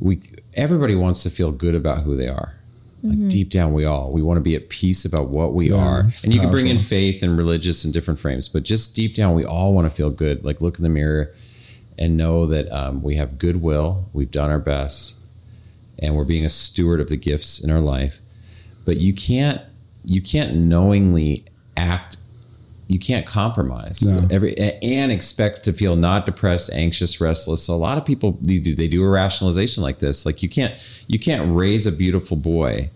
we everybody wants to feel good about who they are. Like deep down we all we want to be at peace about what we Yeah, are. and you can bring in faith and religious and different frames but just deep down we all want to feel good. Like look in the mirror and know that um, we have goodwill we've done our best and we're being a steward of the gifts in our life. But you can't you can't knowingly act you can't compromise No. every and expect to feel not depressed anxious restless so a lot of people they do they do a rationalization like this like you can't you can't raise a beautiful boy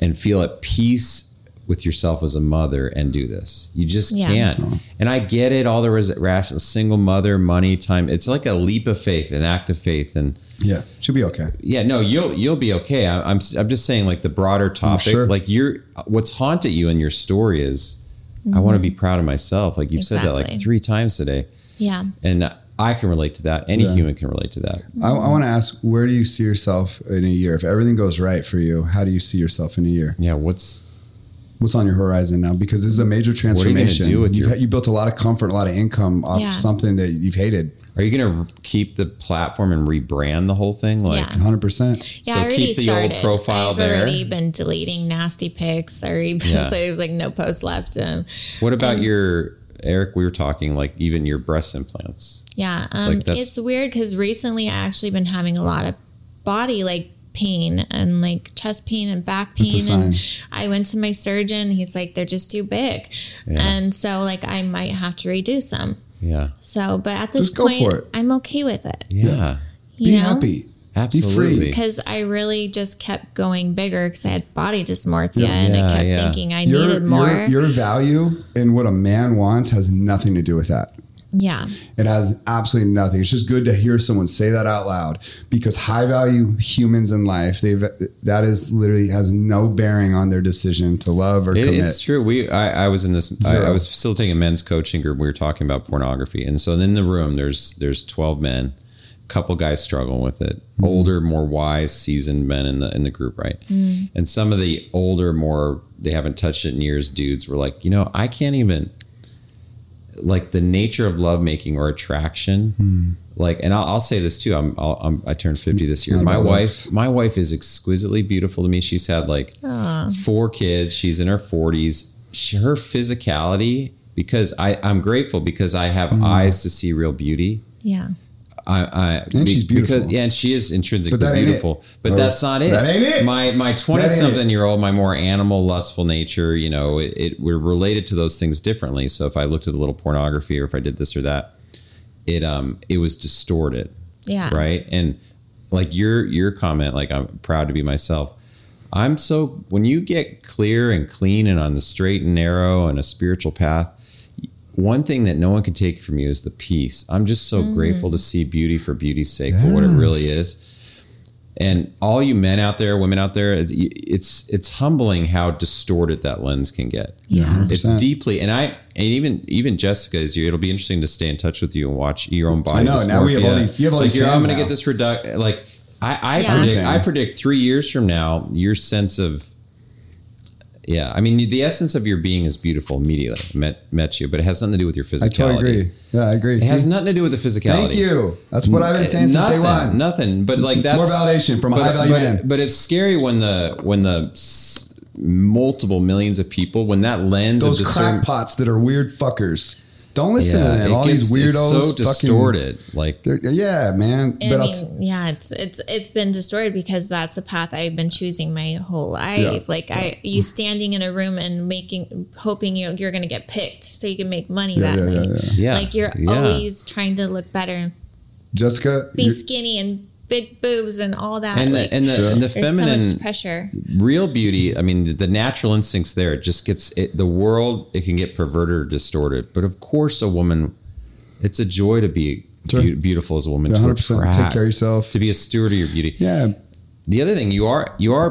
and feel at peace with yourself as a mother and do this you just Yeah. can't No. and i get it all there is ras- a single mother money time it's like a leap of faith an act of faith and yeah, she'll be okay. yeah, no, you'll you'll be okay. I, I'm I'm just saying like the broader topic. sure. Like you're what's haunted you in your story is I want to be mm-hmm. proud of myself. Like you've said that like three times today, yeah. and I can relate to that. Any Yeah. human can relate to that. I, I want to ask, where do you see yourself in a year? If everything goes right for you, how do you see yourself in a year? Yeah, what's What's on your horizon now? Because this is a major transformation. What are you gonna transformation. do with You've your- had- you built a lot of comfort, a lot of income off Yeah. something that you've hated. Are you going to keep the platform and rebrand the whole thing? Like, Yeah. 100%. Yeah, So I already keep the old started. profile I've there. already been deleting nasty pics. I already been, Yeah. so there's like no posts left. Um, what about And- your Eric? We were talking like even your breast implants. Yeah, um, Like, it's weird because recently I actually been having a lot of body like pain and like chest pain and back That's a pain. And. I went to my surgeon. He's like, they're just too big, Yeah. and so like I might have to reduce them. Yeah, So, but at this Just go point, for it. I'm okay with it. yeah, You Be know? happy. absolutely. Because I really just kept going bigger because I had body dysmorphia Yeah. and I kept yeah. thinking I Your, needed more. your, your value and what a man wants has nothing to do with that. Yeah. It has absolutely nothing. It's just good to hear someone say that out loud because high value humans in life, they've that is literally has no bearing on their decision to love or It- commit. it's true. We I, I was in this. I, I was facilitating a men's coaching group. We were talking about pornography, and so in the room, there's there's twelve men, a couple guys struggling with it. Mm-hmm. Older, more wise, seasoned men in the in the group, right? And some of the older, more they haven't touched it in years, dudes were like, you know, I can't even like the nature of lovemaking or attraction. Hmm. Like, and I'll, I'll say this too. I'm, I'll, I'm I turned fifty this year. Not My wife, looks. my wife is exquisitely beautiful to me. She's had like Aw. four kids. She's in her 40s. She, her physicality, because I, I'm grateful because I have Mm. eyes to see real beauty. Yeah. I, I And she's beautiful. Because, yeah, and she is intrinsically But that it. beautiful. But Or- that's not it. that ain't it. My my twenty something year old, my more animal, lustful nature, you know, it, it we're related to those things differently. So if I looked at a little pornography or if I did this or that, it um it was distorted Yeah. right and like your your comment like i'm proud to be myself i'm so when you get clear and clean and on the straight and narrow and a spiritual path one thing that no one can take from you is the peace i'm just so grateful to mm. see beauty for beauty's sake for what it really is and all you men out there women out there it's it's, it's humbling how distorted that lens can get Yeah. it's 100%. deeply and i and even even jessica is you. it'll be interesting to stay in touch with you and watch your own body I know, now we have all these- you have all like these you're, i'm gonna get this reduct like i i Yeah. predict Fan. i predict three years from now your sense of yeah i mean the essence of your being is beautiful immediately met met you but it has nothing to do with your physicality. I totally agree. Yeah, I agree. it has nothing to do with the physicality Thank you. That's what I've been saying since nothing, day one. Nothing, but like that's More validation from a but, high value but, man. But it's scary when the when the multiple millions of people when that lens Those crackpots that are weird fuckers. Don't listen yeah, to them. it All gets- these it's weirdos. so fucking- distorted. Like yeah, man. I but I'll mean, t- yeah, it's it's it's been distorted because that's a path I've been choosing my whole life. Yeah. Like I, you standing in a room and making, hoping you you're going to get picked so you can make money Yeah, that yeah, way. yeah, yeah. yeah, Like you're yeah. always trying to look better Jessica, be skinny and big boobs and all that. and like, the and the, Yeah. and the feminine so much pressure. real beauty. I mean, the, the natural instincts there. It just gets it, the world. It can get perverted or distorted. But of course, a woman. It's a joy to be Sure. beau- beautiful as a woman. yeah, to attract, Take care of yourself. to be a steward of your beauty. Yeah, The other thing, you are you are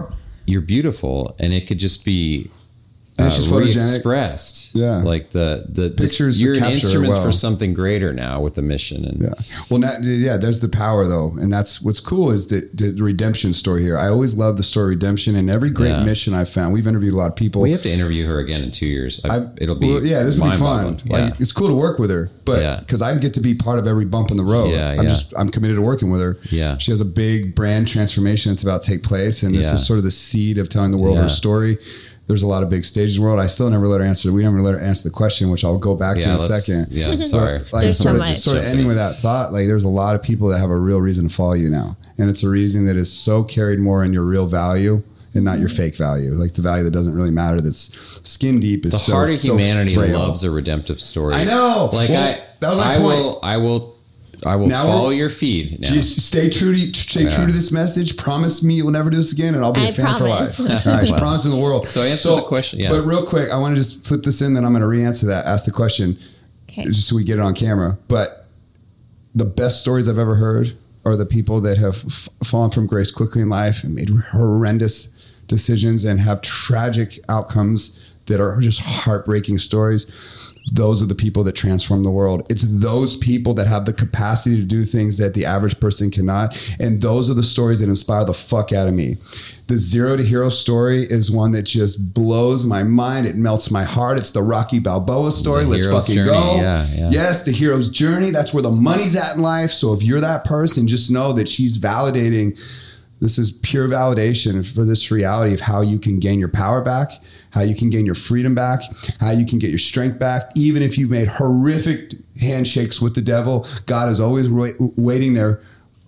you're beautiful, and it could just be And uh, it's just photogenic. re-expressed. Yeah. like the the the- Pictures You're an instruments well. for something greater now with the mission, and Yeah. Well, now, yeah, there's the power though, and that's what's cool is the, the redemption story here. I always love the story of redemption, and every great Yeah. mission I've found. We've interviewed a lot of people. we have to interview her again in two years. I, it'll be well, yeah, this will be fun. mind-boggling. Like it's cool to work with her, but Yeah. because I get to be part of every bump in the road. Yeah, I'm yeah. just I'm committed to working with her. Yeah. she has a big brand transformation that's about to take place, and this Yeah. is sort of the seed of telling the world Yeah. her story. There's a lot of big stages in the world. I still never let her answer. We never let her answer the question, which I'll go back to in a second. Yeah, I'm sorry. Like There's so sort, of, much. sort of ending with that thought, like there's a lot of people that have a real reason to follow you now, and it's a reason that is so carried more in your real value and not your fake value, like the value that doesn't really matter. That's skin deep. Is the so, heart of so humanity frail. loves a redemptive story. I know. Like Well, I, that was my I point. will, I will, I will Now follow your feed. Now. Just stay true to stay Yeah. true to this message. Promise me you will never do this again, and I'll be a I fan promise. for life. All right, promise in the world. So answer the question, yeah. But real quick, I want to just flip this in, then I'm going to re-answer that. Ask the question, Okay. just so we get it on camera. But the best stories I've ever heard are the people that have f- fallen from grace quickly in life and made horrendous decisions and have tragic outcomes that are just heartbreaking stories. Those are the people that transform the world. It's those people that have the capacity to do things that the average person cannot. And those are the stories that inspire the fuck out of me. The zero to hero story is one that just blows my mind. It melts my heart. It's the Rocky Balboa story. The Let's fucking journey. go. Yeah, yeah. Yes, the hero's journey. That's where the money's at in life. So if you're that person, just know that she's validating. This is pure validation for this reality of how you can gain your power back, how you can gain your freedom back, how you can get your strength back. Even if you've made horrific handshakes with the devil, God is always wait, waiting there,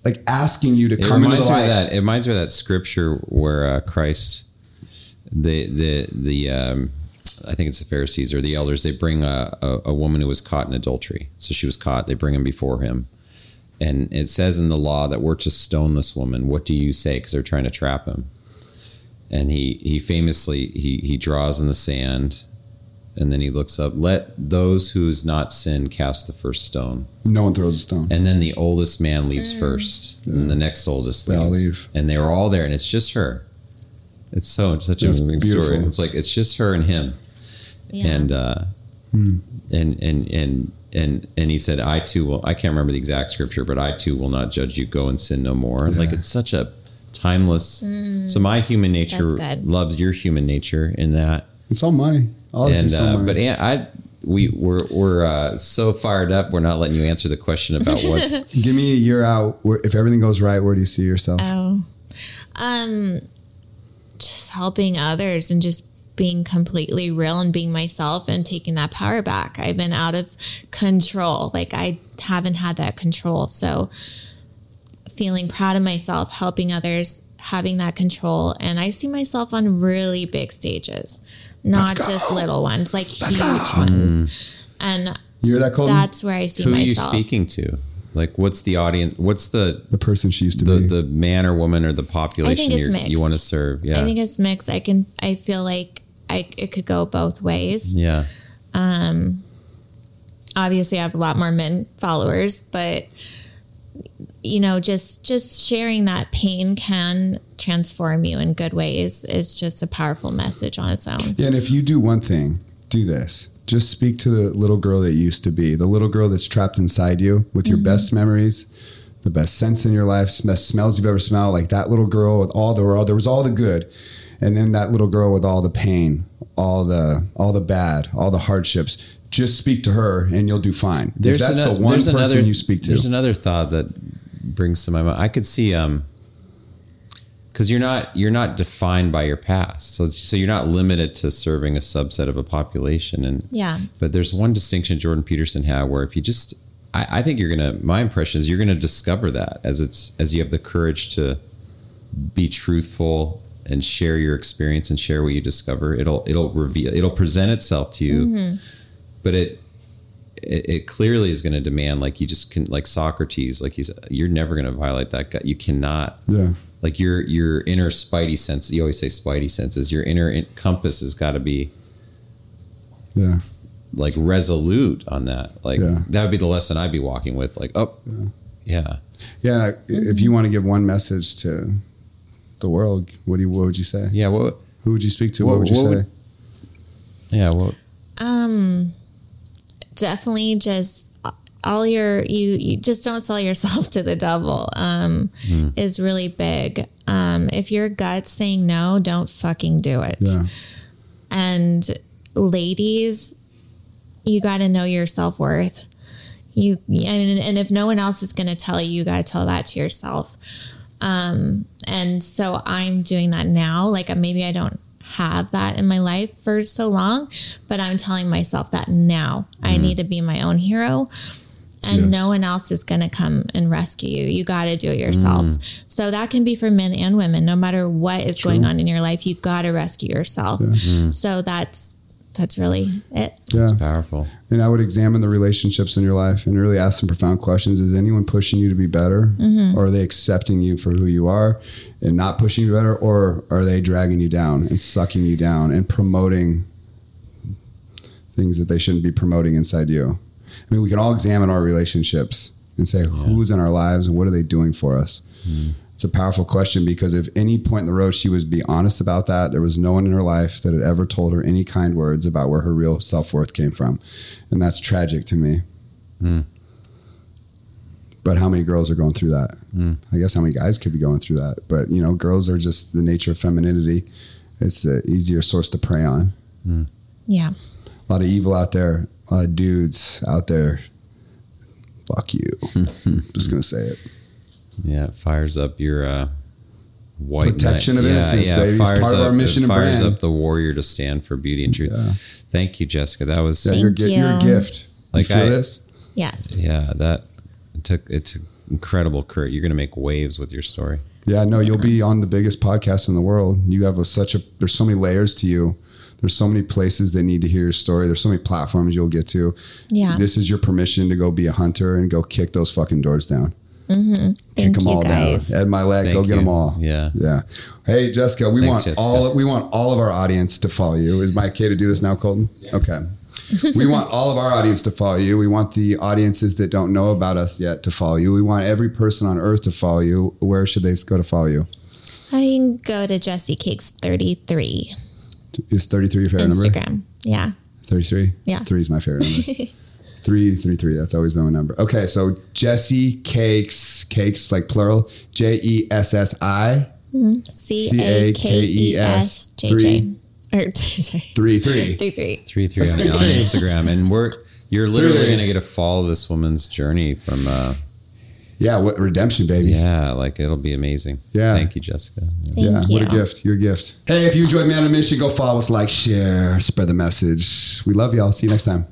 like asking you to It come into the light. that. It reminds me of that scripture where uh, Christ, the the the um, I think it's the Pharisees or the elders. They bring a, a, a woman who was caught in adultery. So she was caught. They bring him before him, and it says in the law that we're to stone this woman. What do you say? Because they're trying to trap him. And he he famously he he draws in the sand, and then he looks up. Let those who's not sinned cast the first stone. No one throws a stone. And then the oldest man leaves first, and the next oldest They leaves. leave. And they were all there, and it's just her. It's so such a It's moving story. It's like it's just her and him, Yeah. and uh, Hmm. and and and and and he said, "I too will." I can't remember the exact scripture, but I too will not judge you. Go and sin no more. Like it's such a timeless. So my human nature Mm. That's good. loves your human nature in that, It's all money. All and is all uh, money. but yeah, I we we're we're uh, so fired up. We're not letting you answer the question about what's Give me a year out. Where, if everything goes right, where do you see yourself? Oh, um, just helping others and just being completely real and being myself and taking that power back. I've been out of control. Like I haven't had that control. So feeling proud of myself, helping others, having that control. And I see myself on really big stages, not just little ones, like Let's huge go. ones. Hmm. And you hear that, Colton? that's where I see myself. who are you speaking to? Like, what's the audience? What's the the person she used to the, be. the man or woman or the population you're, you want to serve? Yeah, I think it's mixed. I can, I feel like I, it could go both ways. yeah. Um, obviously, I have a lot more men followers, but you know, just just sharing that pain can transform you in good ways is just a powerful message on its own. yeah, and if you do one thing, do this. Just speak to the little girl that you used to be, the little girl that's trapped inside you with your best memories, the best sense in your life, best smells you've ever smelled. Like that little girl with all the world. there was all the good, and then that little girl with all the pain, all the all the bad, all the hardships. Just speak to her, and you'll do fine. if that's ano- the one person another, you speak to, There's another thought that brings to my mind. I could see um because you're not you're not defined by your past, so so you're not limited to serving a subset of a population. And Yeah. but there's one distinction Jordan Peterson had where if you just I, I think you're gonna my impression is you're gonna discover that as it's as you have the courage to be truthful and share your experience and share what you discover it'll it'll reveal it'll present itself to you Mm-hmm. but it, it it clearly is going to demand like you just can like Socrates like he's you're never going to violate that guy you cannot yeah, like your your inner spidey sense you always say spidey senses your inner in- compass has got to be yeah. like resolute on that like Yeah. that would be the lesson I'd be walking with like oh yeah, Yeah, like, if you want to give one message to the world, what do you, what would you say? yeah what Who would you speak to? What- What, would you what say? would- yeah well Um, definitely just all your you, you just don't sell yourself to the devil. Um, is really big. Um, if your gut's saying no, don't fucking do it. yeah, And ladies, you got to know your self worth. You and, and if no one else is going to tell you, you got to tell that to yourself. Um, and so I'm doing that now. Like uh, maybe I don't have that in my life for so long, but I'm telling myself that now I mm-hmm. need to be my own hero. And Yes. no one else is going to come and rescue you. You got to do it yourself. Mm. So that can be for men and women. No matter what is going on in your life, you got to rescue yourself. So that's that's really it. yeah. it's powerful And I would examine the relationships in your life and really ask some profound questions. Is anyone pushing you to be better? Mm-hmm. Or are they accepting you for who you are and not pushing you better? Or are they dragging you down and sucking you down and promoting things that they shouldn't be promoting inside you? I mean, we can all examine our relationships and say, who's in our lives and what are they doing for us? It's a powerful question because if any point in the road she was be honest about that, there was no one in her life that had ever told her any kind words about where her real self worth came from. And that's tragic to me. Hmm. But how many girls are going through that? Hmm. I guess how many guys could be going through that? But you know, girls are just the nature of femininity. It's an easier source to prey on. Yeah. A lot of evil out there. A lot of dudes out there. Fuck you. just gonna say it. Yeah, it fires up your uh, white Protection knight. of innocence, baby. It's fires part of up, our mission It and fires brand. up the warrior to stand for beauty and truth. Yeah. Thank you, Jessica. That was Yeah, you're, Thank you're a gift. Like you feel I- this? Yes. yeah. That it took it took incredible courage. You're going to make waves with your story. Yeah, no, you'll be on the biggest podcast in the world. You have a, such a there's so many layers to you. There's so many places they need to hear your story. There's so many platforms you'll get to. Yeah. This is your permission to go be a hunter and go kick those fucking doors down. Mm-hmm. Thank Kick them all guys. down. Ed Mylett, Thank go get you. them all. Yeah. Yeah. Hey, Jessica, we Thanks, want Jessica. all we want all of our audience to follow you. Is my okay to do this now, Colton? Okay. we want all of our audience to follow you. We want the audiences that don't know about us yet to follow you. We want every person on earth to follow you. Where should they go to follow you? I can go to Jesse Cakes 33 Is 33 your favorite number? Instagram. Yeah. 33? Yeah. Three is my favorite number. three, three, three. That's always been my number. Okay, so Jesse Cakes, cakes like plural, J E S S I, C A K E S J J. Or JJ. three, three. Three three. Three three on, on Instagram, and we're you're literally gonna get to follow this woman's journey from uh Yeah, what redemption, baby. yeah, like it'll be amazing. Yeah. Thank you, Jessica. Thank yeah, you. what a gift. Your gift. Hey, if you enjoyed Man on a Mission, go follow us, like, share, spread the message. We love y'all. See you next time.